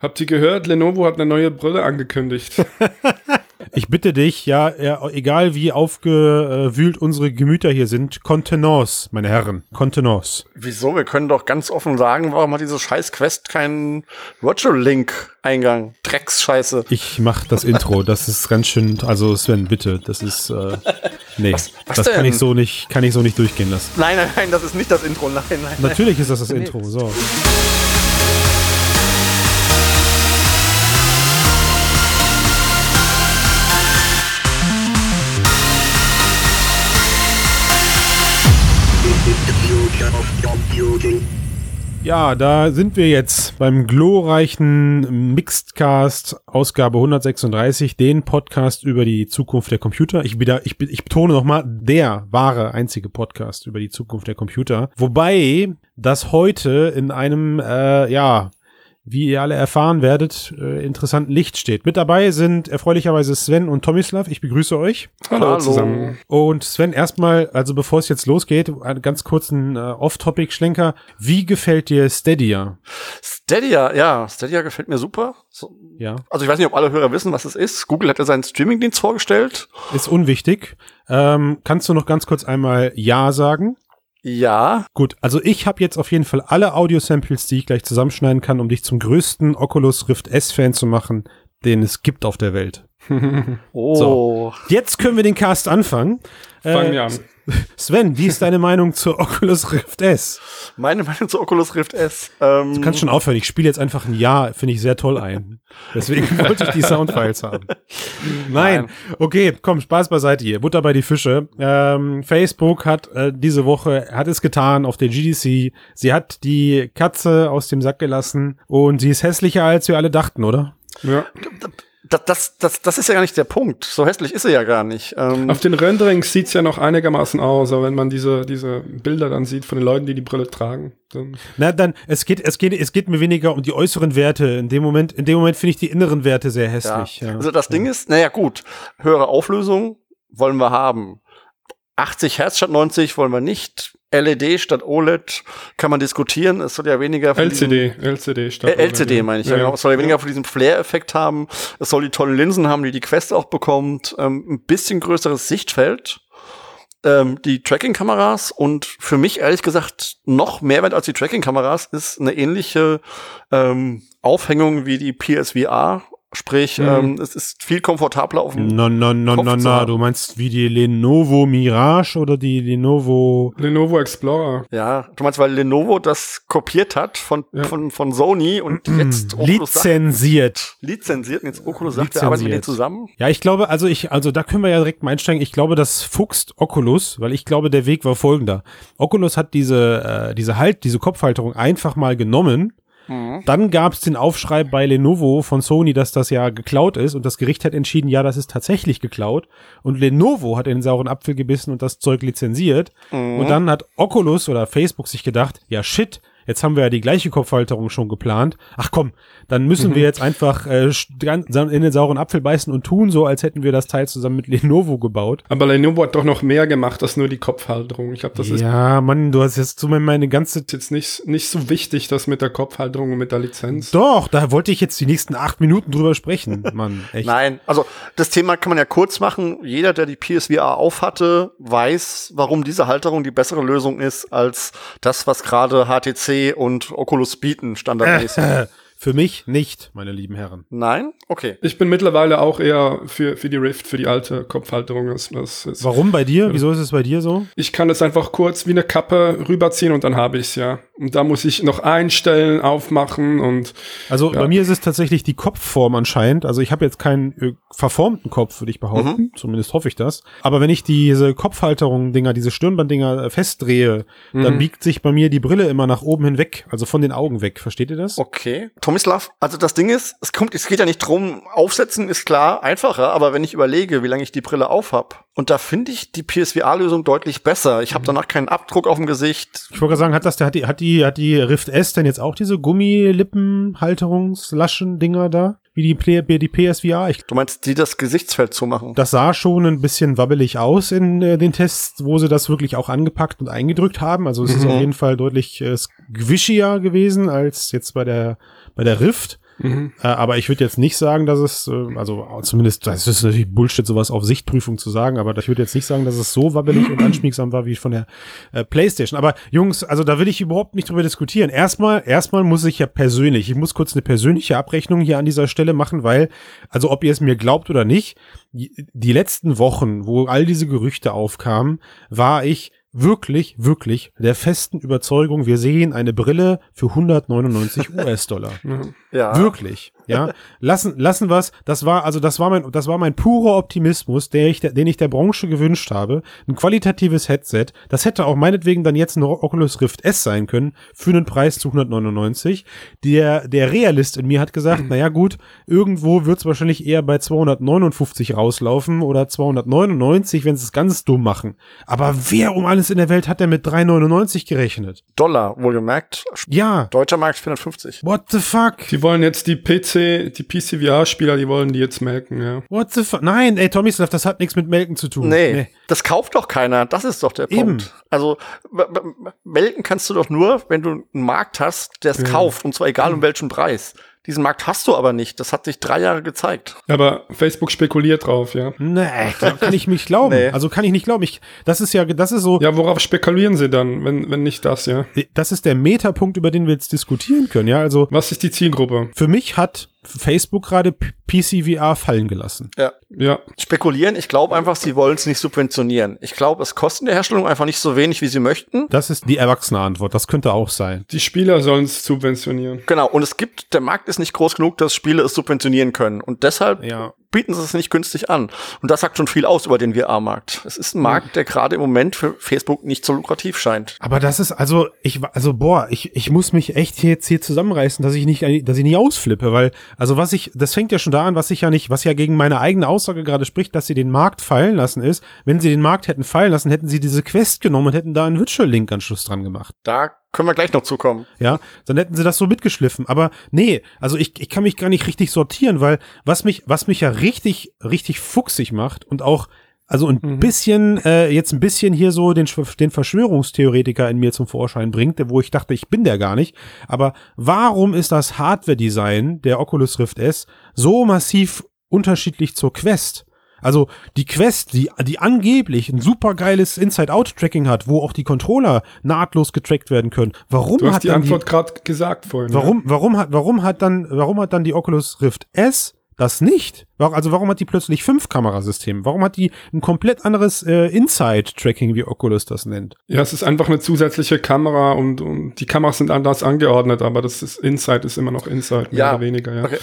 Habt ihr gehört? Lenovo hat eine neue Brille angekündigt. Ich bitte dich, ja, ja, egal wie aufgewühlt unsere Gemüter hier sind, Kontenance, meine Herren, Kontenance. Wieso? Wir können doch ganz offen sagen, warum hat diese scheiß Quest keinen Virtual Link Eingang? Drecksscheiße. Ich mach das Intro, das ist ganz schön, also Sven, bitte, das ist, äh, nee, Was- was das kann denn? ich so nicht, kann ich so nicht durchgehen lassen. Nein, nein, nein, das ist nicht das Intro. Nein, nein. nein. Natürlich ist das das Intro, so. Ja, da sind wir jetzt beim glorreichen Mixedcast Ausgabe 136, den Podcast über die Zukunft der Computer. Ich, wieder, ich, ich betone nochmal, der wahre einzige Podcast über die Zukunft der Computer. Wobei das heute in einem, äh, ja, wie ihr alle erfahren werdet, äh, interessanten Licht steht. Mit dabei sind erfreulicherweise Sven und Tomislav. Ich begrüße euch. Hallo, Hallo. zusammen. Und Sven, erstmal, also bevor es jetzt losgeht, einen ganz kurzen äh, Off-Topic-Schlenker. Wie gefällt dir Stadia? Stadia, ja, Stadia gefällt mir super. So, Ja, also ich weiß nicht, ob alle Hörer wissen, was es ist. Google hat ja seinen Streamingdienst vorgestellt. ist unwichtig. Ähm, kannst du noch ganz kurz einmal Ja sagen? Ja, Gut, also ich habe jetzt auf jeden Fall alle Audio-Samples, die ich gleich zusammenschneiden kann, um dich zum größten Oculus Rift S-Fan zu machen, den es gibt auf der Welt. Oh. Jetzt können wir den Cast anfangen. Fangen Äh, wir an. Sven, wie ist deine Meinung zur Oculus Rift S? Meine Meinung zu Oculus Rift S. Ähm, Du kannst schon aufhören. Ich spiele jetzt einfach ein Ja, finde ich sehr toll ein. Deswegen wollte ich die Soundfiles haben. Nein. Okay, komm, Spaß beiseite hier. Butter bei die Fische. Ähm, Facebook hat äh, diese Woche, hat es getan auf der GDC. Sie hat die Katze aus dem Sack gelassen und sie ist hässlicher, als wir alle dachten, oder? Ja. Das, das, das, das ist ja gar nicht der Punkt. So hässlich ist sie ja gar nicht. Ähm, Auf den Renderings sieht's ja noch einigermaßen aus, aber wenn man diese, diese Bilder dann sieht von den Leuten, die die Brille tragen, dann Na, dann, es geht, es geht, es geht mir weniger um die äußeren Werte. In dem Moment, in dem Moment finde ich die inneren Werte sehr ja. hässlich. Ja. Also das Ding ist, naja gut, höhere Auflösung wollen wir haben. 80 Hertz statt 90 wollen wir nicht. LED statt OLED kann man diskutieren. Es soll ja weniger von diesem- LCD, LCD statt Äh, LCD meine ich, ja, genau. Es soll ja weniger von diesem Flare-Effekt haben. Es soll die tollen Linsen haben, die die Quest auch bekommt. Ähm, ein bisschen größeres Sichtfeld. Ähm, die Tracking-Kameras und für mich ehrlich gesagt noch mehr wert als die Tracking-Kameras ist eine ähnliche ähm, Aufhängung wie die PSVR. Sprich, Mhm. ähm, es ist viel komfortabler auf dem No, no, no, Kopf no. haben. Du meinst wie die Lenovo Mirage oder die Lenovo Lenovo Explorer. Ja, du meinst, weil Lenovo das kopiert hat von, Ja. von, von Sony und jetzt Oculus sagt, lizenziert? lizenziert und jetzt Oculus sagt, wir arbeiten mit denen Lizenziert. zusammen. Ja, ich glaube, also ich, also da können wir ja direkt mal einsteigen. Ich glaube, das fuchst Oculus, weil ich glaube, der Weg war folgender. Oculus hat diese, äh, diese Halt, diese Kopfhalterung einfach mal genommen. Mhm. Dann gab es den Aufschrei bei Lenovo von Sony, dass das ja geklaut ist und das Gericht hat entschieden, ja, das ist tatsächlich geklaut. Und Lenovo hat in den sauren Apfel gebissen und das Zeug lizenziert. Mhm. Und dann hat Oculus oder Facebook sich gedacht, ja shit, jetzt haben wir ja die gleiche Kopfhalterung schon geplant. Ach komm, dann müssen wir jetzt einfach äh, in den sauren Apfel beißen und tun so, als hätten wir das Teil zusammen mit Lenovo gebaut. Aber Lenovo hat doch noch mehr gemacht als nur die Kopfhalterung. Ich glaube, das ist ja, Mann, du hast jetzt so meine ganze jetzt nicht, nicht so wichtig, das mit der Kopfhalterung und mit der Lizenz. Doch, da wollte ich jetzt die nächsten acht Minuten drüber sprechen, Mann. Echt. Nein, also das Thema kann man ja kurz machen. Jeder, der die PSVR aufhatte, weiß, warum diese Halterung die bessere Lösung ist als das, was gerade HTC und Oculus bieten, standardmäßig. Für mich nicht, meine lieben Herren. Nein? Okay. Ich bin mittlerweile auch eher für, für die Rift, für die alte Kopfhalterung. Das, das ist, Warum bei dir? Wieso ist es bei dir so? Ich kann es einfach kurz wie eine Kappe rüberziehen und dann habe ich es ja. Und da muss ich noch einstellen, aufmachen und Also Ja. bei mir ist es tatsächlich die Kopfform anscheinend. Also ich habe jetzt keinen äh, verformten Kopf, würde ich behaupten. Zumindest hoffe ich das. Aber wenn ich diese Kopfhalterung-Dinger, diese Stirnband-Dinger äh, festdrehe, dann biegt sich bei mir die Brille immer nach oben hinweg, also von den Augen weg. Versteht ihr das? Okay. Tomislav, also das Ding ist, es kommt, es geht ja nicht drum, aufsetzen ist klar, einfacher, aber wenn ich überlege, wie lange ich die Brille auf hab, und da finde ich die PSVR-Lösung deutlich besser. Ich habe danach keinen Abdruck auf dem Gesicht. Ich wollte gerade sagen, hat das, hat die, hat die, hat die Rift S denn jetzt auch diese Gummilippenhalterungslaschen-Dinger da? Wie die, die PSVR? Ich Du meinst, die das Gesichtsfeld zumachen? Das sah schon ein bisschen wabbelig aus in äh, den Tests, wo sie das wirklich auch angepackt und eingedrückt haben. Also es ist Mhm. auf jeden Fall deutlich äh, squishier gewesen als jetzt bei der bei der Rift. Mhm. Äh, aber ich würde jetzt nicht sagen, dass es, äh, also zumindest, das ist natürlich Bullshit, sowas auf Sichtprüfung zu sagen, aber ich würde jetzt nicht sagen, dass es so wabbelig und anschmiegsam war wie von der äh, Playstation. Aber Jungs, also da will ich überhaupt nicht drüber diskutieren. Erstmal, erstmal muss ich ja persönlich, ich muss kurz eine persönliche Abrechnung hier an dieser Stelle machen, weil, also ob ihr es mir glaubt oder nicht, die letzten Wochen, wo all diese Gerüchte aufkamen, war ich wirklich, wirklich der festen Überzeugung, wir sehen eine Brille für 199 US-Dollar. Ja. Wirklich. Ja, lassen, lassen was. Das war, also das war mein, das war mein purer Optimismus, der ich, den ich der Branche gewünscht habe. Ein qualitatives Headset. Das hätte auch meinetwegen dann jetzt ein Oculus Rift S sein können für einen Preis zu 199. Der, der Realist in mir hat gesagt, mhm. naja gut, irgendwo wird es wahrscheinlich eher bei 259 rauslaufen oder 299, wenn sie es ganz dumm machen. Aber wer um alles in der Welt hat denn mit 399 gerechnet? Dollar, wohlgemerkt. Ja. Deutscher Markt 450. What the fuck? Die wollen jetzt die PC die PCVR-Spieler, die wollen die jetzt melken, ja. What the fuck? Nein, ey, Tomislav, das hat nichts mit Melken zu tun. Nee, nee, das kauft doch keiner. Das ist doch der Eben. Punkt. Also, melken kannst du doch nur, wenn du einen Markt hast, der es ja. kauft. Und zwar egal um welchen Preis. Diesen Markt hast du aber nicht. Das hat sich drei Jahre gezeigt. Aber Facebook spekuliert drauf, ja. Nee, kann ich nicht glauben. Nee. Also kann ich nicht glauben. Ich, das ist ja, das ist so. Ja, worauf spekulieren sie dann, wenn, wenn nicht das, ja? Das ist der Metapunkt, über den wir jetzt diskutieren können, ja. Also. Was ist die Zielgruppe? Für mich hat Facebook gerade PCVR fallen gelassen. Ja. ja. Spekulieren, ich glaube einfach, sie wollen es nicht subventionieren. Ich glaube, es kostet in der Herstellung einfach nicht so wenig, wie sie möchten. Das ist die erwachsene Antwort. Das könnte auch sein. Die Spieler sollen es subventionieren. Genau. Und es gibt, der Markt ist nicht groß genug, dass Spiele es subventionieren können. Und deshalb ja bieten sie es nicht günstig an. Und das sagt schon viel aus über den VR-Markt. Es ist ein Markt, der gerade im Moment für Facebook nicht so lukrativ scheint. Aber das ist also, ich, also boah, ich, ich muss mich echt jetzt hier zusammenreißen, dass ich nicht, dass ich nicht ausflippe, weil, also was ich, das fängt ja schon da an, was ich ja nicht, was ja gegen meine eigene Aussage gerade spricht, dass sie den Markt fallen lassen ist. Wenn sie den Markt hätten fallen lassen, hätten sie diese Quest genommen und hätten da einen Virtual Link Anschluss dran gemacht. Da können wir gleich noch zukommen. Ja, dann hätten sie das so mitgeschliffen. Aber nee, also ich, ich kann mich gar nicht richtig sortieren, weil was mich, was mich ja richtig, richtig fuchsig macht und auch also ein mhm. bisschen, äh, jetzt ein bisschen hier so den, den Verschwörungstheoretiker in mir zum Vorschein bringt, wo ich dachte, ich bin der gar nicht. Aber warum ist das Hardware-Design der Oculus Rift S so massiv unterschiedlich zur Quest? Also die Quest, die, die angeblich ein supergeiles Inside-Out-Tracking hat, wo auch die Controller nahtlos getrackt werden können. Warum du hast hat die Antwort gerade gesagt vorhin. Warum, ja? warum hat, warum hat dann, warum hat dann die Oculus Rift S das nicht? Also warum hat die plötzlich fünf Kamerasysteme? Warum hat die ein komplett anderes äh, Inside-Tracking, wie Oculus das nennt? Ja, es ist einfach eine zusätzliche Kamera und, und die Kameras sind anders angeordnet, aber das ist Inside ist immer noch Inside, mehr ja. oder weniger, ja. Okay.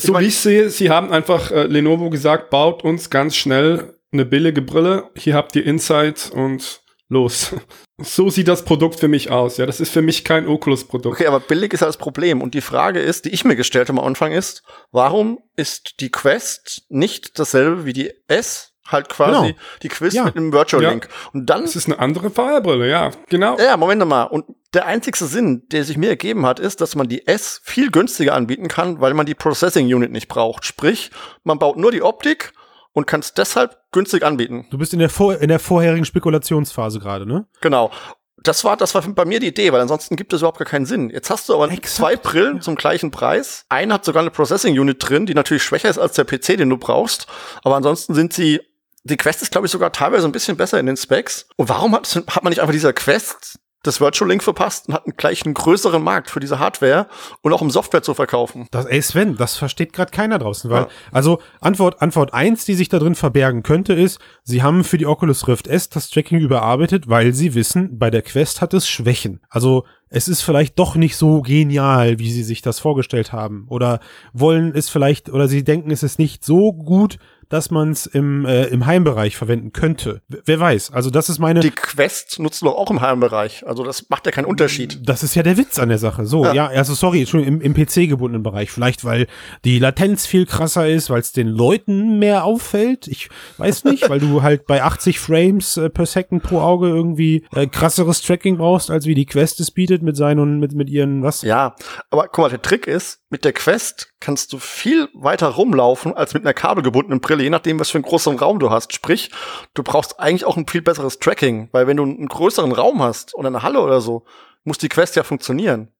So wie ich sehe, sie haben einfach äh, Lenovo gesagt, baut uns ganz schnell eine billige Brille. Hier habt ihr Insight und los. So sieht das Produkt für mich aus. Ja, das ist für mich kein Oculus-Produkt. Okay, aber billig ist ja das Problem. Und die Frage ist, die ich mir gestellt habe am Anfang ist, warum ist die Quest nicht dasselbe wie die S halt quasi genau. die Quiz ja. mit einem Virtual Link. Ja. Und dann. Das ist eine andere Feuerbrille, ja, genau. Ja, Moment mal. Und der einzigste Sinn, der sich mir ergeben hat, ist, dass man die S viel günstiger anbieten kann, weil man die Processing Unit nicht braucht. Sprich, man baut nur die Optik und kann es deshalb günstig anbieten. Du bist in der, vor in der vorherigen Spekulationsphase gerade, ne? Genau. Das war, das war bei mir die Idee, weil ansonsten gibt es überhaupt gar keinen Sinn. Jetzt hast du aber Exakt. zwei Brillen zum gleichen Preis. Eine hat sogar eine Processing Unit drin, die natürlich schwächer ist als der PC, den du brauchst. Aber ansonsten sind sie die Quest ist, glaube ich, sogar teilweise ein bisschen besser in den Specs. Und warum hat, hat man nicht einfach dieser Quest das Virtual Link verpasst und hat einen gleich einen größeren Markt für diese Hardware und auch um Software zu verkaufen. Das, ey Sven, das versteht gerade keiner draußen, weil, ja. also Antwort, Antwort eins, die sich da drin verbergen könnte, ist, sie haben für die Oculus Rift S das Tracking überarbeitet, weil sie wissen, bei der Quest hat es Schwächen. Also es ist vielleicht doch nicht so genial, wie sie sich das vorgestellt haben. Oder wollen es vielleicht, oder sie denken, es ist nicht so gut, dass man es im, äh, im Heimbereich verwenden könnte. Wer weiß. Also das ist meine. Die Quest nutzt doch auch im Heimbereich. Also das macht ja keinen Unterschied. Das ist ja der Witz an der Sache. So, ja, ja also sorry, schon im, im PC-gebundenen Bereich. Vielleicht, weil die Latenz viel krasser ist, weil es den Leuten mehr auffällt. Ich weiß nicht, weil du halt bei 80 Frames äh, per Second pro Auge irgendwie äh, krasseres Tracking brauchst, als wie die Quest es bietet mit seinen und mit, mit ihren, was? Ja, aber guck mal, der Trick ist, mit der Quest kannst du viel weiter rumlaufen als mit einer kabelgebundenen Brille, je nachdem, was für einen großen Raum du hast. Sprich, du brauchst eigentlich auch ein viel besseres Tracking, weil wenn du einen größeren Raum hast oder eine Halle oder so, muss die Quest ja funktionieren.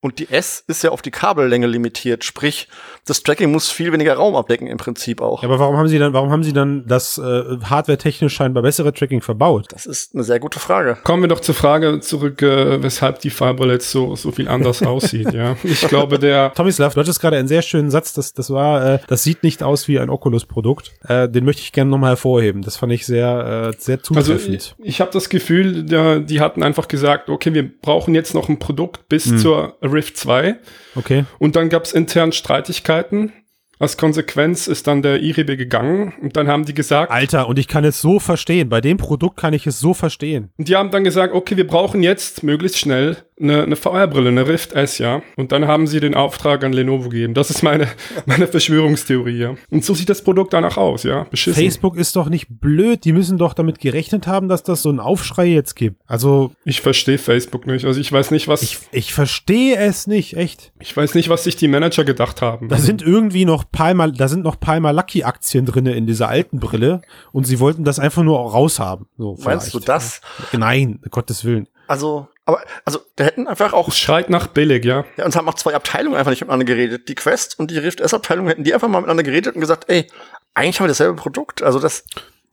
Und die S ist ja auf die Kabellänge limitiert, sprich, das Tracking muss viel weniger Raum abdecken im Prinzip auch. Ja, aber warum haben sie dann, warum haben sie dann das äh, hardware-technisch scheinbar bessere Tracking verbaut? Das ist eine sehr gute Frage. Kommen wir doch zur Frage zurück, äh, weshalb die jetzt so, so viel anders aussieht, ja. Ich glaube, der. Tomislav, du hattest gerade einen sehr schönen Satz, das, das war, äh, das sieht nicht aus wie ein Oculus-Produkt. Äh, den möchte ich gerne nochmal hervorheben. Das fand ich sehr, äh, sehr zutreffend. Also, ich ich habe das Gefühl, der, die hatten einfach gesagt, okay, wir brauchen jetzt noch ein Produkt bis hm. zur Rift 2. Okay. Und dann gab es intern Streitigkeiten. Als Konsequenz ist dann der Iribe gegangen und dann haben die gesagt. Alter, und ich kann es so verstehen. Bei dem Produkt kann ich es so verstehen. Und die haben dann gesagt, okay, wir brauchen jetzt möglichst schnell eine, eine VR-Brille, eine Rift S, ja. Und dann haben sie den Auftrag an Lenovo gegeben. Das ist meine, meine Verschwörungstheorie, ja. Und so sieht das Produkt danach aus, ja. Beschissen. Facebook ist doch nicht blöd. Die müssen doch damit gerechnet haben, dass das so einen Aufschrei jetzt gibt. Also. Ich verstehe Facebook nicht. Also ich weiß nicht, was. Ich, ich verstehe es nicht, echt. Ich weiß nicht, was sich die Manager gedacht haben. Da sind irgendwie noch Palma, da sind noch Palma Lucky Aktien drinne in dieser alten Brille und sie wollten das einfach nur raushaben. So, Meinst du das? Nein, Gottes Willen. Also, aber, also, der hätten einfach auch. Es schreit nach billig, ja. Ja, und es haben auch zwei Abteilungen einfach nicht miteinander geredet. Die Quest und die Rift S-Abteilung hätten die einfach mal miteinander geredet und gesagt, ey, eigentlich haben wir dasselbe Produkt. Also, das,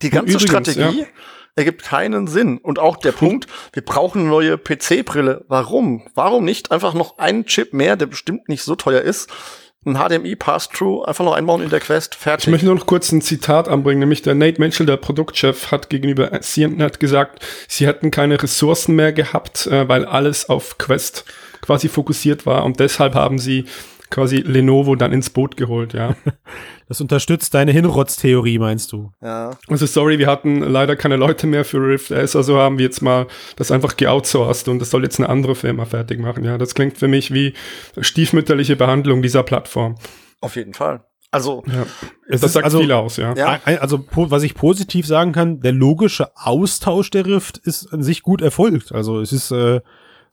die ganze Übrigens, Strategie ja. ergibt keinen Sinn. Und auch der Punkt, wir brauchen eine neue PC-Brille. Warum? Warum nicht einfach noch einen Chip mehr, der bestimmt nicht so teuer ist? Ein HDMI Pass-Through einfach noch einbauen in der Quest, fertig. Ich möchte nur noch kurz ein Zitat anbringen, nämlich der Nate Mitchell, der Produktchef, hat gegenüber CNN gesagt, sie hätten keine Ressourcen mehr gehabt, äh, weil alles auf Quest quasi fokussiert war und deshalb haben sie quasi Lenovo dann ins Boot geholt, ja. Das unterstützt deine Hinrotz-Theorie, meinst du? Ja. Also sorry, wir hatten leider keine Leute mehr für Rift S, also haben wir jetzt mal das einfach geoutsourced und das soll jetzt eine andere Firma fertig machen. Ja, das klingt für mich wie stiefmütterliche Behandlung dieser Plattform. Auf jeden Fall. Also, ja. das sagt also, viel aus, ja. ja. Also, was ich positiv sagen kann, der logische Austausch der Rift ist an sich gut erfolgt. Also, es ist, äh,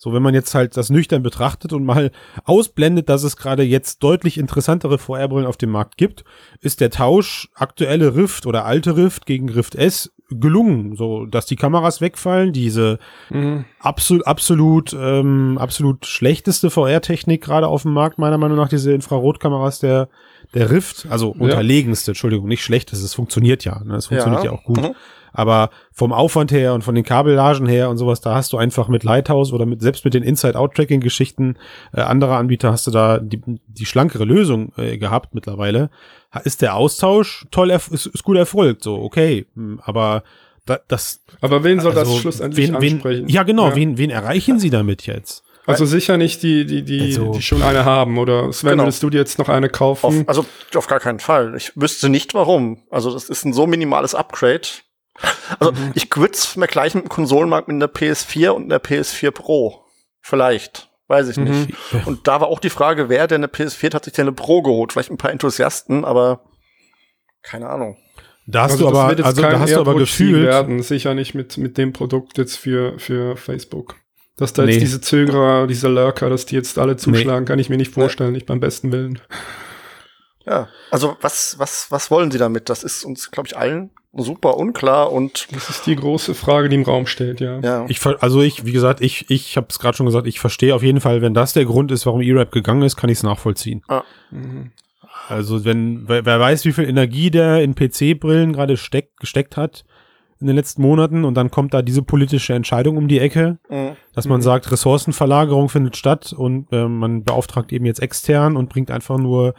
so, wenn man jetzt halt das nüchtern betrachtet und mal ausblendet, dass es gerade jetzt deutlich interessantere VR-Brillen auf dem Markt gibt, ist der Tausch aktuelle Rift oder alte Rift gegen Rift S gelungen, so dass die Kameras wegfallen, diese mhm. absolut absolut ähm, absolut schlechteste VR-Technik gerade auf dem Markt meiner Meinung nach diese Infrarotkameras der der Rift, also ja. unterlegenste, Entschuldigung, nicht schlechteste, es funktioniert ja, ne? es funktioniert ja, ja auch gut. Mhm. Aber vom Aufwand her und von den Kabellagen her und sowas, da hast du einfach mit Lighthouse oder mit, selbst mit den Inside-Out-Tracking-Geschichten äh, anderer Anbieter hast du da die, die schlankere Lösung äh, gehabt mittlerweile. Ist der Austausch toll, ist, ist gut erfolgt, so, okay. Hm, aber da, das. Aber wen soll also, das schlussendlich wen, wen, ansprechen? Ja, genau, ja. Wen, wen erreichen sie damit jetzt? Also sicher nicht die, die, die, also, die schon eine haben. Oder Sven, genau. willst du dir jetzt noch eine kaufen? Auf, also auf gar keinen Fall. Ich wüsste nicht warum. Also das ist ein so minimales Upgrade. Also mhm. ich würde es vergleichen mit dem Konsolenmarkt mit der PS4 und der PS4 Pro. Vielleicht. Weiß ich mhm. nicht. Und da war auch die Frage, wer denn eine PS4 hat sich denn eine Pro geholt? Vielleicht ein paar Enthusiasten, aber keine Ahnung. Da hast also du aber, also da hast du aber gefühlt werden, sicher nicht mit mit dem Produkt jetzt für für Facebook. Dass da nee. jetzt diese Zögerer, diese Lurker, dass die jetzt alle zuschlagen, nee. kann ich mir nicht vorstellen, nicht beim besten Willen. Ja, also was was was wollen sie damit? Das ist uns glaube ich allen super unklar und das ist die große Frage, die im Raum steht, ja. ja. Ich also ich, wie gesagt, ich ich habe es gerade schon gesagt, ich verstehe auf jeden Fall, wenn das der Grund ist, warum E-Rap gegangen ist, kann ich es nachvollziehen. Ah. Mhm. Also wenn wer, wer, weiß, wie viel Energie der in PC-Brillen gerade steckt gesteckt hat in den letzten Monaten und dann kommt da diese politische Entscheidung um die Ecke, mhm. dass man mhm. sagt, Ressourcenverlagerung findet statt und äh, man beauftragt eben jetzt extern und bringt einfach nur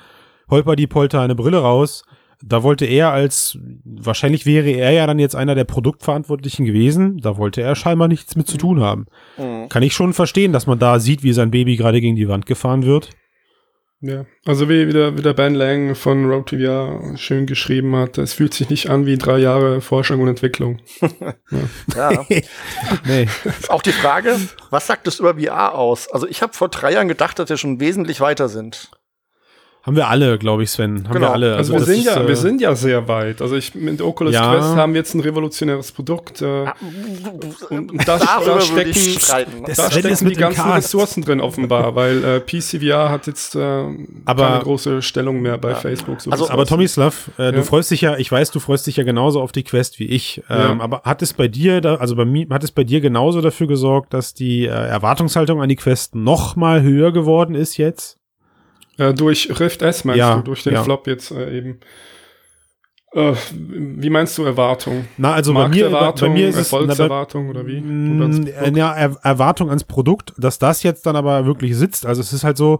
holper die Polter eine Brille raus da wollte er als, wahrscheinlich wäre er ja dann jetzt einer der Produktverantwortlichen gewesen, da wollte er scheinbar nichts mit zu tun haben. Mhm. Kann ich schon verstehen, dass man da sieht, wie sein Baby gerade gegen die Wand gefahren wird. Ja, also wie, wie, der, wie der Ben Lang von Road TVA schön geschrieben hat, es fühlt sich nicht an wie drei Jahre Forschung und Entwicklung. ja. ja. nee. Auch die Frage, was sagt es über VR aus? Also ich habe vor drei Jahren gedacht, dass wir schon wesentlich weiter sind. Haben wir alle, glaube ich, Sven. Haben genau. wir alle. Also, also wir, sind ja, äh, wir sind ja sehr weit. Also ich, mit Oculus ja. Quest haben wir jetzt ein revolutionäres Produkt. Äh, ah, und, und da, da stecken, da stecken die ganzen Ressourcen drin offenbar, weil äh, PCVR hat jetzt äh, aber, keine große Stellung mehr bei ja. Facebook. So also, aber Tomislav, äh, ja. du freust dich ja, ich weiß, du freust dich ja genauso auf die Quest wie ich. Ähm, aber hat es bei dir, da, also bei mir, hat es bei dir genauso dafür gesorgt, dass die äh, Erwartungshaltung an die Quest noch mal höher geworden ist jetzt? Äh, durch Rift S meinst ja, du, durch den ja. Flop jetzt äh, eben. Äh, wie meinst du Erwartung? Na, also bei mir, bei mir ist es Erfolgserwartung oder wie? Oder mm, ja, er Erwartung ans Produkt, dass das jetzt dann aber wirklich sitzt. Also es ist halt so,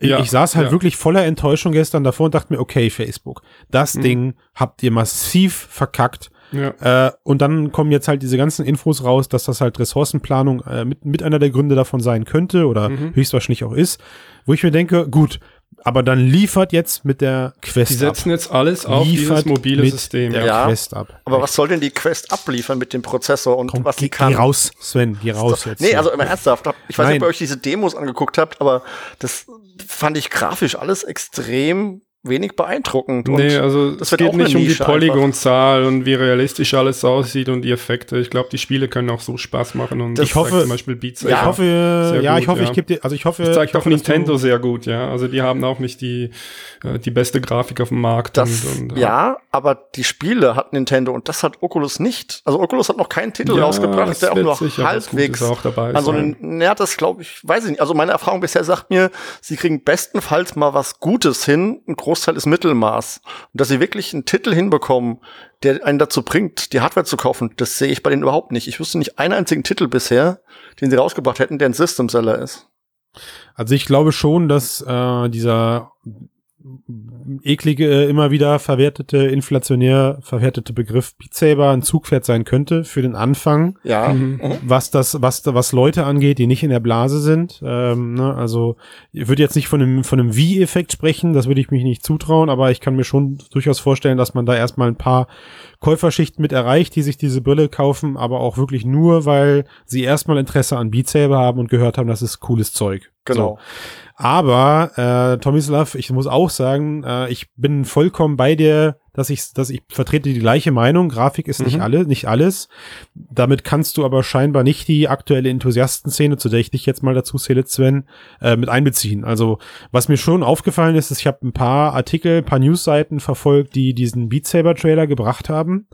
ja, ich saß halt ja. wirklich voller Enttäuschung gestern davor und dachte mir, okay, Facebook, das mhm. Ding habt ihr massiv verkackt. Ja. Äh, und dann kommen jetzt halt diese ganzen Infos raus, dass das halt Ressourcenplanung äh, mit, mit einer der Gründe davon sein könnte oder mhm. höchstwahrscheinlich auch ist, wo ich mir denke, gut, aber dann liefert jetzt mit der Quest Die setzen ab. jetzt alles auf liefert dieses mobile mit System. Der ja, Quest ab. Aber was soll denn die Quest abliefern mit dem Prozessor und Komm, was sie kann? Geh raus, Sven, geh raus jetzt. Nee, also immer ernsthaft. Ich weiß Nein. nicht, ob ihr euch diese Demos angeguckt habt, aber das fand ich grafisch alles extrem wenig beeindruckend. Und nee, also es geht nicht um die Polygonzahl und wie realistisch alles aussieht und die Effekte. Ich glaube, die Spiele können auch so Spaß machen und ich hoffe, zum Beispiel Beats. Ja, ich hoffe, ja, gut, ich hoffe, ja. ich gebe dir, also ich hoffe, das zeigt auch Nintendo sehr gut, ja. Also die haben auch nicht die äh, die beste Grafik auf dem Markt. Das, und, und, ja, aber die Spiele hat Nintendo und das hat Oculus nicht. Also Oculus hat noch keinen Titel ja, rausgebracht, der auch nur halbwegs auch dabei Also ja, das glaube ich, weiß ich nicht. Also meine Erfahrung bisher sagt mir, sie kriegen bestenfalls mal was Gutes hin, ein Großteil ist Mittelmaß. Und dass sie wirklich einen Titel hinbekommen, der einen dazu bringt, die Hardware zu kaufen, das sehe ich bei denen überhaupt nicht. Ich wüsste nicht einen einzigen Titel bisher, den sie rausgebracht hätten, der ein System Seller ist. Also ich glaube schon, dass äh, dieser eklige, äh, immer wieder verwertete, inflationär verwertete Begriff Beat Saber ein Zugpferd sein könnte für den Anfang. Ja. Mhm. mhm. Was das, was, was Leute angeht, die nicht in der Blase sind. Ähm, ne? Also, ich würde jetzt nicht von einem, von einem Wie-Effekt sprechen, das würde ich mich nicht zutrauen, aber ich kann mir schon durchaus vorstellen, dass man da erstmal ein paar Käuferschichten mit erreicht, die sich diese Brille kaufen, aber auch wirklich nur, weil sie erstmal Interesse an Beat Saber haben und gehört haben, das ist cooles Zeug. Genau. So. Aber äh, Tomislav, ich muss auch sagen, äh, ich bin vollkommen bei dir, dass ich, dass ich vertrete die gleiche Meinung. Grafik ist mhm. nicht alle, nicht alles. Damit kannst du aber scheinbar nicht die aktuelle Enthusiastenszene, zu der ich dich jetzt mal dazu zähle, Sven, äh, mit einbeziehen. Also was mir schon aufgefallen ist, ist, ich habe ein paar Artikel, paar Newsseiten verfolgt, die diesen Beat Saber Trailer gebracht haben.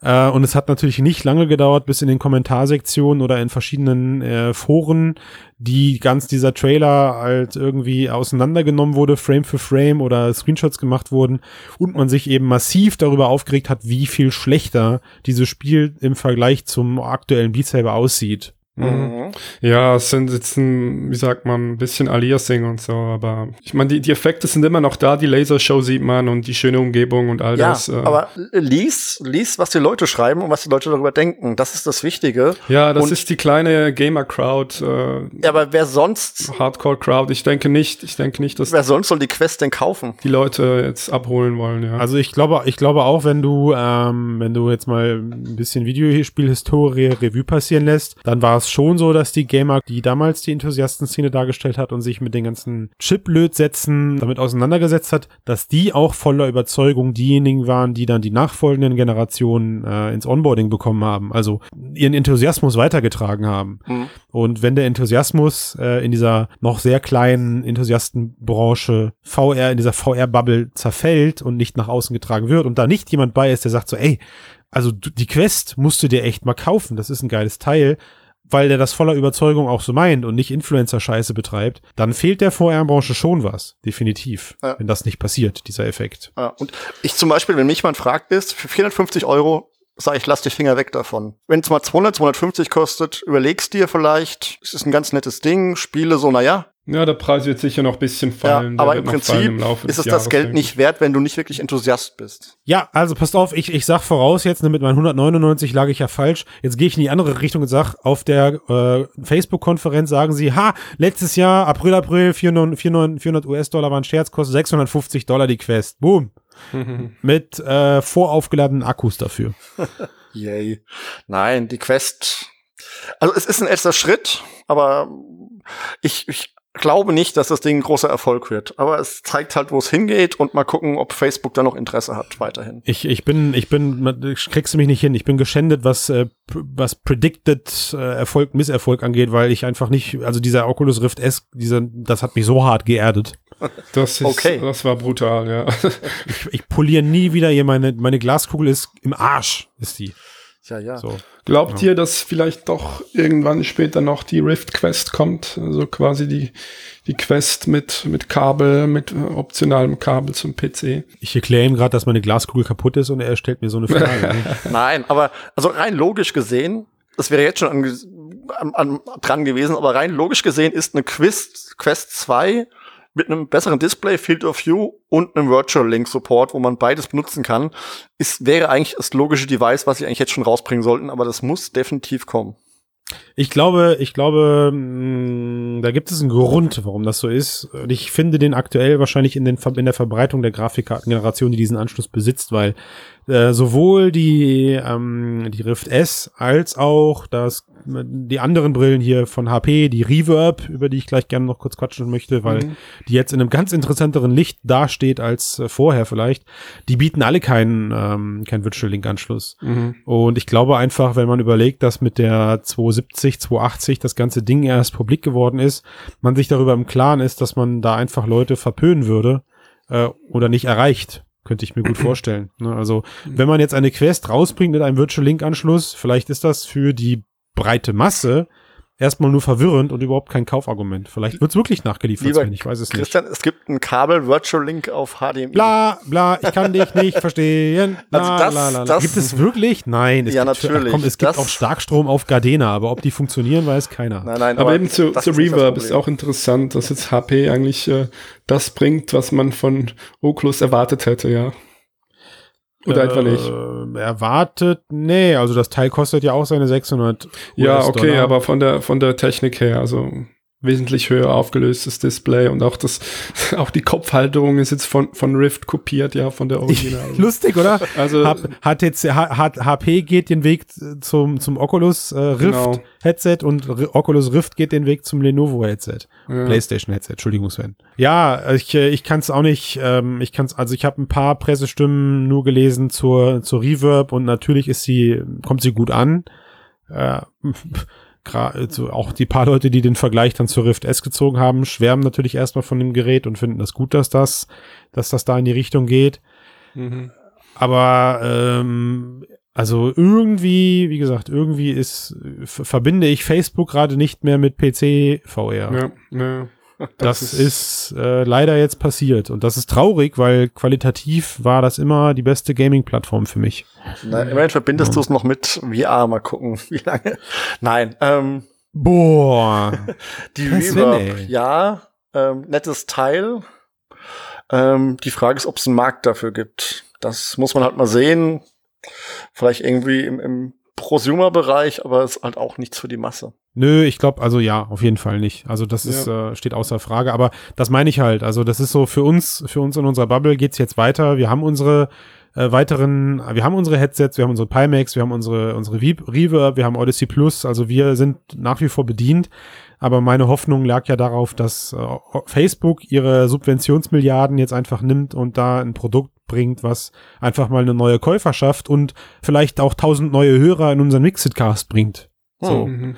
Äh, und es hat natürlich nicht lange gedauert, bis in den Kommentarsektionen oder in verschiedenen äh, Foren die ganz dieser Trailer halt irgendwie auseinandergenommen wurde, Frame für Frame oder Screenshots gemacht wurden und man sich eben massiv darüber aufgeregt hat, wie viel schlechter dieses Spiel im Vergleich zum aktuellen Beat Saber aussieht. Mhm. Ja, es sind jetzt ein, wie sagt man, ein bisschen Aliasing und so, aber ich meine, die, die Effekte sind immer noch da, die Lasershow sieht man und die schöne Umgebung und all ja, das. Äh. aber lies, lies, was die Leute schreiben und was die Leute darüber denken. Das ist das Wichtige. Ja, das und ist die kleine Gamer-Crowd. Äh, ja, aber wer sonst? Hardcore-Crowd. Ich denke nicht, ich denke nicht, dass. Wer sonst soll die Quest denn kaufen? Die Leute jetzt abholen wollen, ja. Also ich glaube, ich glaube auch, wenn du, ähm, wenn du jetzt mal ein bisschen Videospielhistorie Revue passieren lässt, dann war es schon so, dass die Gamer, die damals die Enthusiasten-Szene dargestellt hat und sich mit den ganzen Chip-Lötsätzen damit auseinandergesetzt hat, dass die auch voller Überzeugung diejenigen waren, die dann die nachfolgenden Generationen äh, ins Onboarding bekommen haben, also ihren Enthusiasmus weitergetragen haben. Mhm. Und wenn der Enthusiasmus äh, in dieser noch sehr kleinen Enthusiastenbranche VR, in dieser VR-Bubble zerfällt und nicht nach außen getragen wird und da nicht jemand bei ist, der sagt so, ey, also die Quest musst du dir echt mal kaufen, das ist ein geiles Teil, weil der das voller Überzeugung auch so meint und nicht Influencer-Scheiße betreibt, dann fehlt der VR-Branche schon was, definitiv, ja. wenn das nicht passiert, dieser Effekt. Ja, und ich zum Beispiel, wenn mich jemand fragt, ist, für 450 Euro sage ich, lass die Finger weg davon. Wenn es mal 200, 250 kostet, überlegst dir vielleicht, es ist ein ganz nettes Ding, Spiele so, naja, ja, der Preis wird sicher noch ein bisschen fallen. Ja, aber im Prinzip im ist es das Geld nicht wert, wenn du nicht wirklich Enthusiast bist. Ja, also passt auf, ich, ich sag voraus jetzt, ne, mit meinen 199 lag ich ja falsch. Jetzt gehe ich in die andere Richtung und sag, auf der äh, Facebook-Konferenz sagen sie, ha, letztes Jahr, April, April, 400, 400, 400 US-Dollar waren Scherz, kostet 650 Dollar die Quest. Boom. mit äh, voraufgeladenen Akkus dafür. Yay. Nein, die Quest. Also es ist ein erster Schritt, aber ich, ich glaube nicht, dass das Ding ein großer Erfolg wird. Aber es zeigt halt, wo es hingeht und mal gucken, ob Facebook da noch Interesse hat weiterhin. Ich, ich bin, ich bin, kriegst du mich nicht hin. Ich bin geschändet, was, äh, was Predicted äh, Erfolg, Misserfolg angeht, weil ich einfach nicht, also dieser Oculus Rift S, dieser, das hat mich so hart geerdet. Das ist, okay. das war brutal, ja. ich, ich poliere nie wieder hier meine, meine Glaskugel ist im Arsch, ist die. Ja, ja. So. Glaubt ja. ihr, dass vielleicht doch irgendwann später noch die Rift Quest kommt? Also quasi die, die Quest mit, mit Kabel, mit optionalem Kabel zum PC. Ich erkläre ihm gerade, dass meine Glaskugel kaputt ist und er stellt mir so eine Frage. Nein, aber also rein logisch gesehen, das wäre jetzt schon an, an, an, dran gewesen, aber rein logisch gesehen ist eine Quest, Quest 2 mit einem besseren Display, Field of View und einem Virtual Link Support, wo man beides benutzen kann, ist, wäre eigentlich das logische Device, was sie eigentlich jetzt schon rausbringen sollten, aber das muss definitiv kommen. Ich glaube, ich glaube, mm, da gibt es einen Grund, warum das so ist. Und ich finde den aktuell wahrscheinlich in, den, in der Verbreitung der Grafikkartengeneration, die diesen Anschluss besitzt, weil äh, sowohl die, ähm, die Rift S als auch das, die anderen Brillen hier von HP, die Reverb, über die ich gleich gerne noch kurz quatschen möchte, weil mhm. die jetzt in einem ganz interessanteren Licht dasteht als äh, vorher vielleicht, die bieten alle keinen ähm, kein Virtual Link Anschluss. Mhm. Und ich glaube einfach, wenn man überlegt, dass mit der 270, 280 das ganze Ding erst publik geworden ist, man sich darüber im Klaren ist, dass man da einfach Leute verpönen würde äh, oder nicht erreicht könnte ich mir gut vorstellen. Ne? Also, wenn man jetzt eine Quest rausbringt mit einem Virtual Link Anschluss, vielleicht ist das für die breite Masse erstmal nur verwirrend und überhaupt kein Kaufargument. Vielleicht wird es wirklich nachgeliefert Lieber ich weiß es Christian, nicht. es gibt ein Kabel Virtual Link auf HDMI. Bla, bla, ich kann dich nicht verstehen. Also das, la, la, la. Das, gibt es wirklich? Nein. Es ja, gibt, natürlich. Ach, komm, es gibt das, auch Starkstrom auf Gardena, aber ob die funktionieren, weiß keiner. Nein, nein, aber, aber eben zu, zu Reverb ist auch interessant, dass jetzt HP eigentlich äh, das bringt, was man von Oculus erwartet hätte, ja. Oder äh, etwa nicht? Erwartet, nee, also das Teil kostet ja auch seine 600 Ja, okay, aber von der, von der Technik her, also wesentlich höher aufgelöstes Display und auch das, auch die Kopfhalterung ist jetzt von, von Rift kopiert, ja, von der Original. Lustig, oder? Also, HTC, HP geht den Weg zum, zum Oculus äh, Rift genau. Headset und R Oculus Rift geht den Weg zum Lenovo Headset. Ja. PlayStation Headset, Entschuldigung, Sven. Ja, ich, äh, ich kann es auch nicht, ähm, ich kann es, also ich habe ein paar Pressestimmen nur gelesen zur, zur Reverb und natürlich ist sie, kommt sie gut an. Äh, also auch die paar Leute, die den Vergleich dann zur Rift S gezogen haben, schwärmen natürlich erstmal von dem Gerät und finden das gut, dass das, dass das da in die Richtung geht. Mhm. Aber ähm, also irgendwie, wie gesagt, irgendwie ist verbinde ich Facebook gerade nicht mehr mit PC VR. Ja, ja. Das, das ist, äh, leider jetzt passiert. Und das ist traurig, weil qualitativ war das immer die beste Gaming-Plattform für mich. Nein, immerhin verbindest ja. du es noch mit VR. Mal gucken, wie lange. Nein. Ähm, Boah. die Reverb, ja. Ähm, nettes Teil. Ähm, die Frage ist, ob es einen Markt dafür gibt. Das muss man halt mal sehen. Vielleicht irgendwie im, im Prosumer-Bereich, aber ist halt auch nichts für die Masse. Nö, ich glaube, also ja, auf jeden Fall nicht. Also das ist, äh, steht außer Frage. Aber das meine ich halt. Also das ist so für uns, für uns in unserer Bubble geht's jetzt weiter. Wir haben unsere äh, weiteren, wir haben unsere Headsets, wir haben unsere Pimax, wir haben unsere, unsere Reverb, wir haben Odyssey Plus. Also wir sind nach wie vor bedient. Aber meine Hoffnung lag ja darauf, dass äh, Facebook ihre Subventionsmilliarden jetzt einfach nimmt und da ein Produkt bringt, was einfach mal eine neue Käuferschaft und vielleicht auch tausend neue Hörer in unseren Mixed-Cast bringt. So. Mhm.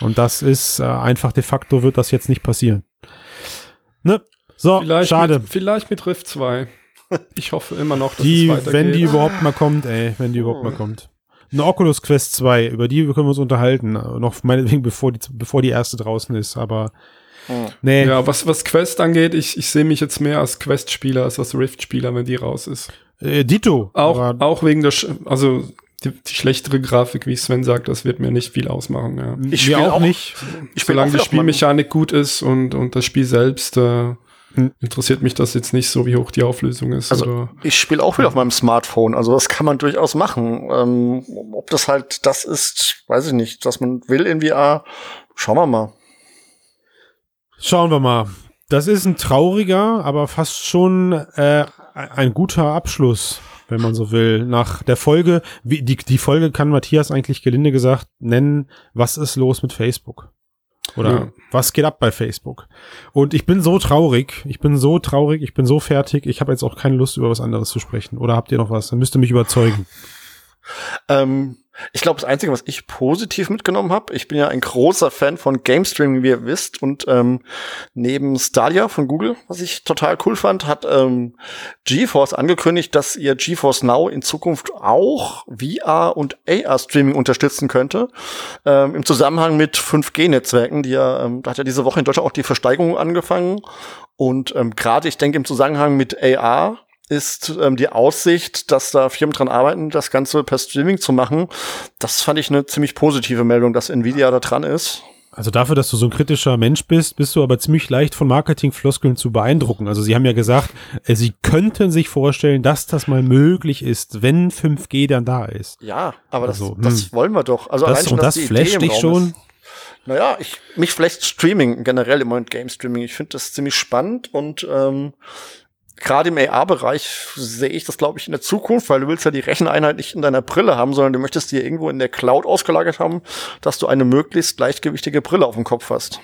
Und das ist äh, einfach de facto wird das jetzt nicht passieren. Ne? So, vielleicht schade. Mit, vielleicht mit Rift 2. Ich hoffe immer noch, dass die, es weitergeht. Wenn die überhaupt mal kommt, ey, wenn die überhaupt oh. mal kommt. Eine Oculus Quest 2, über die können wir uns unterhalten. Noch meinetwegen, bevor die, bevor die erste draußen ist, aber hm. Nee. Ja, was, was Quest angeht, ich, ich sehe mich jetzt mehr als Quest-Spieler als als Rift-Spieler, wenn die raus ist. Äh, Dito. Auch, auch wegen der, Sch also die, die, schlechtere Grafik, wie Sven sagt, das wird mir nicht viel ausmachen. Ja. Ich spiele auch, auch, nicht. Ich Solange die Spielmechanik gut ist und, und das Spiel selbst, äh, hm. interessiert mich das jetzt nicht so, wie hoch die Auflösung ist. Also oder? ich spiele auch wieder auf meinem Smartphone, also das kann man durchaus machen. Ähm, ob das halt das ist, weiß ich nicht, was man will in VR, schauen wir mal. Schauen wir mal. Das ist ein trauriger, aber fast schon äh, ein guter Abschluss, wenn man so will. Nach der Folge, wie, die, die Folge kann Matthias eigentlich gelinde gesagt nennen, was ist los mit Facebook? Oder ja. was geht ab bei Facebook? Und ich bin so traurig, ich bin so traurig, ich bin so fertig, ich habe jetzt auch keine Lust, über was anderes zu sprechen. Oder habt ihr noch was? Dann müsst ihr mich überzeugen. Ähm, ich glaube, das Einzige, was ich positiv mitgenommen habe, ich bin ja ein großer Fan von Game Streaming, wie ihr wisst, und ähm, neben Stadia von Google, was ich total cool fand, hat ähm, GeForce angekündigt, dass ihr GeForce Now in Zukunft auch VR und AR Streaming unterstützen könnte, ähm, im Zusammenhang mit 5G-Netzwerken, die ja, ähm, da hat ja diese Woche in Deutschland auch die Versteigerung angefangen. Und ähm, gerade, ich denke, im Zusammenhang mit AR ist ähm, die Aussicht, dass da Firmen dran arbeiten, das Ganze per Streaming zu machen. Das fand ich eine ziemlich positive Meldung, dass Nvidia da dran ist. Also dafür, dass du so ein kritischer Mensch bist, bist du aber ziemlich leicht von Marketingfloskeln zu beeindrucken. Also sie haben ja gesagt, äh, sie könnten sich vorstellen, dass das mal möglich ist, wenn 5G dann da ist. Ja, aber also, das, das hm. wollen wir doch. Also das, schon, und das flasht dich schon. Ist. Naja, ich, mich vielleicht Streaming generell im Moment Game Streaming. Ich finde das ziemlich spannend und ähm, gerade im AR-Bereich sehe ich das, glaube ich, in der Zukunft, weil du willst ja die Recheneinheit nicht in deiner Brille haben, sondern du möchtest die irgendwo in der Cloud ausgelagert haben, dass du eine möglichst gleichgewichtige Brille auf dem Kopf hast.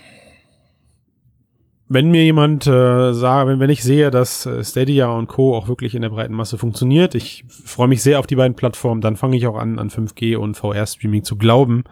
Wenn mir jemand äh, sagt, wenn, wenn ich sehe, dass äh, Stadia und Co. auch wirklich in der breiten Masse funktioniert, ich freue mich sehr auf die beiden Plattformen, dann fange ich auch an, an 5G und VR-Streaming zu glauben.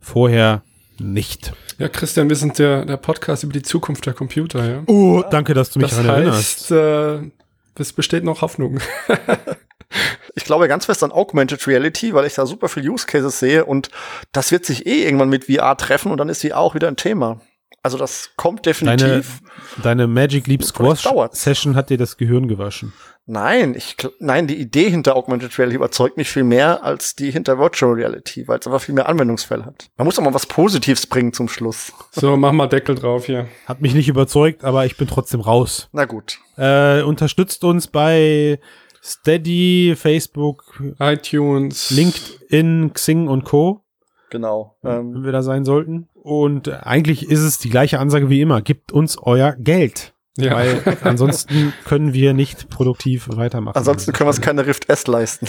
Vorher nicht. Ja, Christian, wir sind der, der Podcast über die Zukunft der Computer, ja. Oh, danke, dass du mich daran erinnerst. Äh, es besteht noch Hoffnung. ich glaube ganz fest an Augmented Reality, weil ich da super viele Use Cases sehe und das wird sich eh irgendwann mit VR treffen und dann ist sie auch wieder ein Thema. Also das kommt definitiv. Deine, deine Magic Leap Squash Session hat dir das Gehirn gewaschen. Nein, ich, nein, die Idee hinter Augmented Reality überzeugt mich viel mehr als die hinter Virtual Reality, weil es einfach viel mehr Anwendungsfälle hat. Man muss doch mal was Positives bringen zum Schluss. So, mach mal Deckel drauf hier. Hat mich nicht überzeugt, aber ich bin trotzdem raus. Na gut. Äh, unterstützt uns bei Steady, Facebook, iTunes, LinkedIn, Xing und Co. Genau. Ähm, wenn wir da sein sollten. Und eigentlich ist es die gleiche Ansage wie immer. Gebt uns euer Geld. Ja. Weil ansonsten können wir nicht produktiv weitermachen. Ansonsten können wir uns keine Rift S leisten.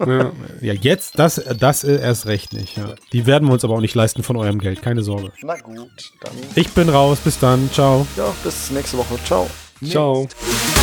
Ja. ja, jetzt, das, das erst recht nicht. Ja. Die werden wir uns aber auch nicht leisten von eurem Geld, keine Sorge. Na gut, dann. Ich bin raus, bis dann, ciao. Ja, bis nächste Woche, ciao. Ciao. the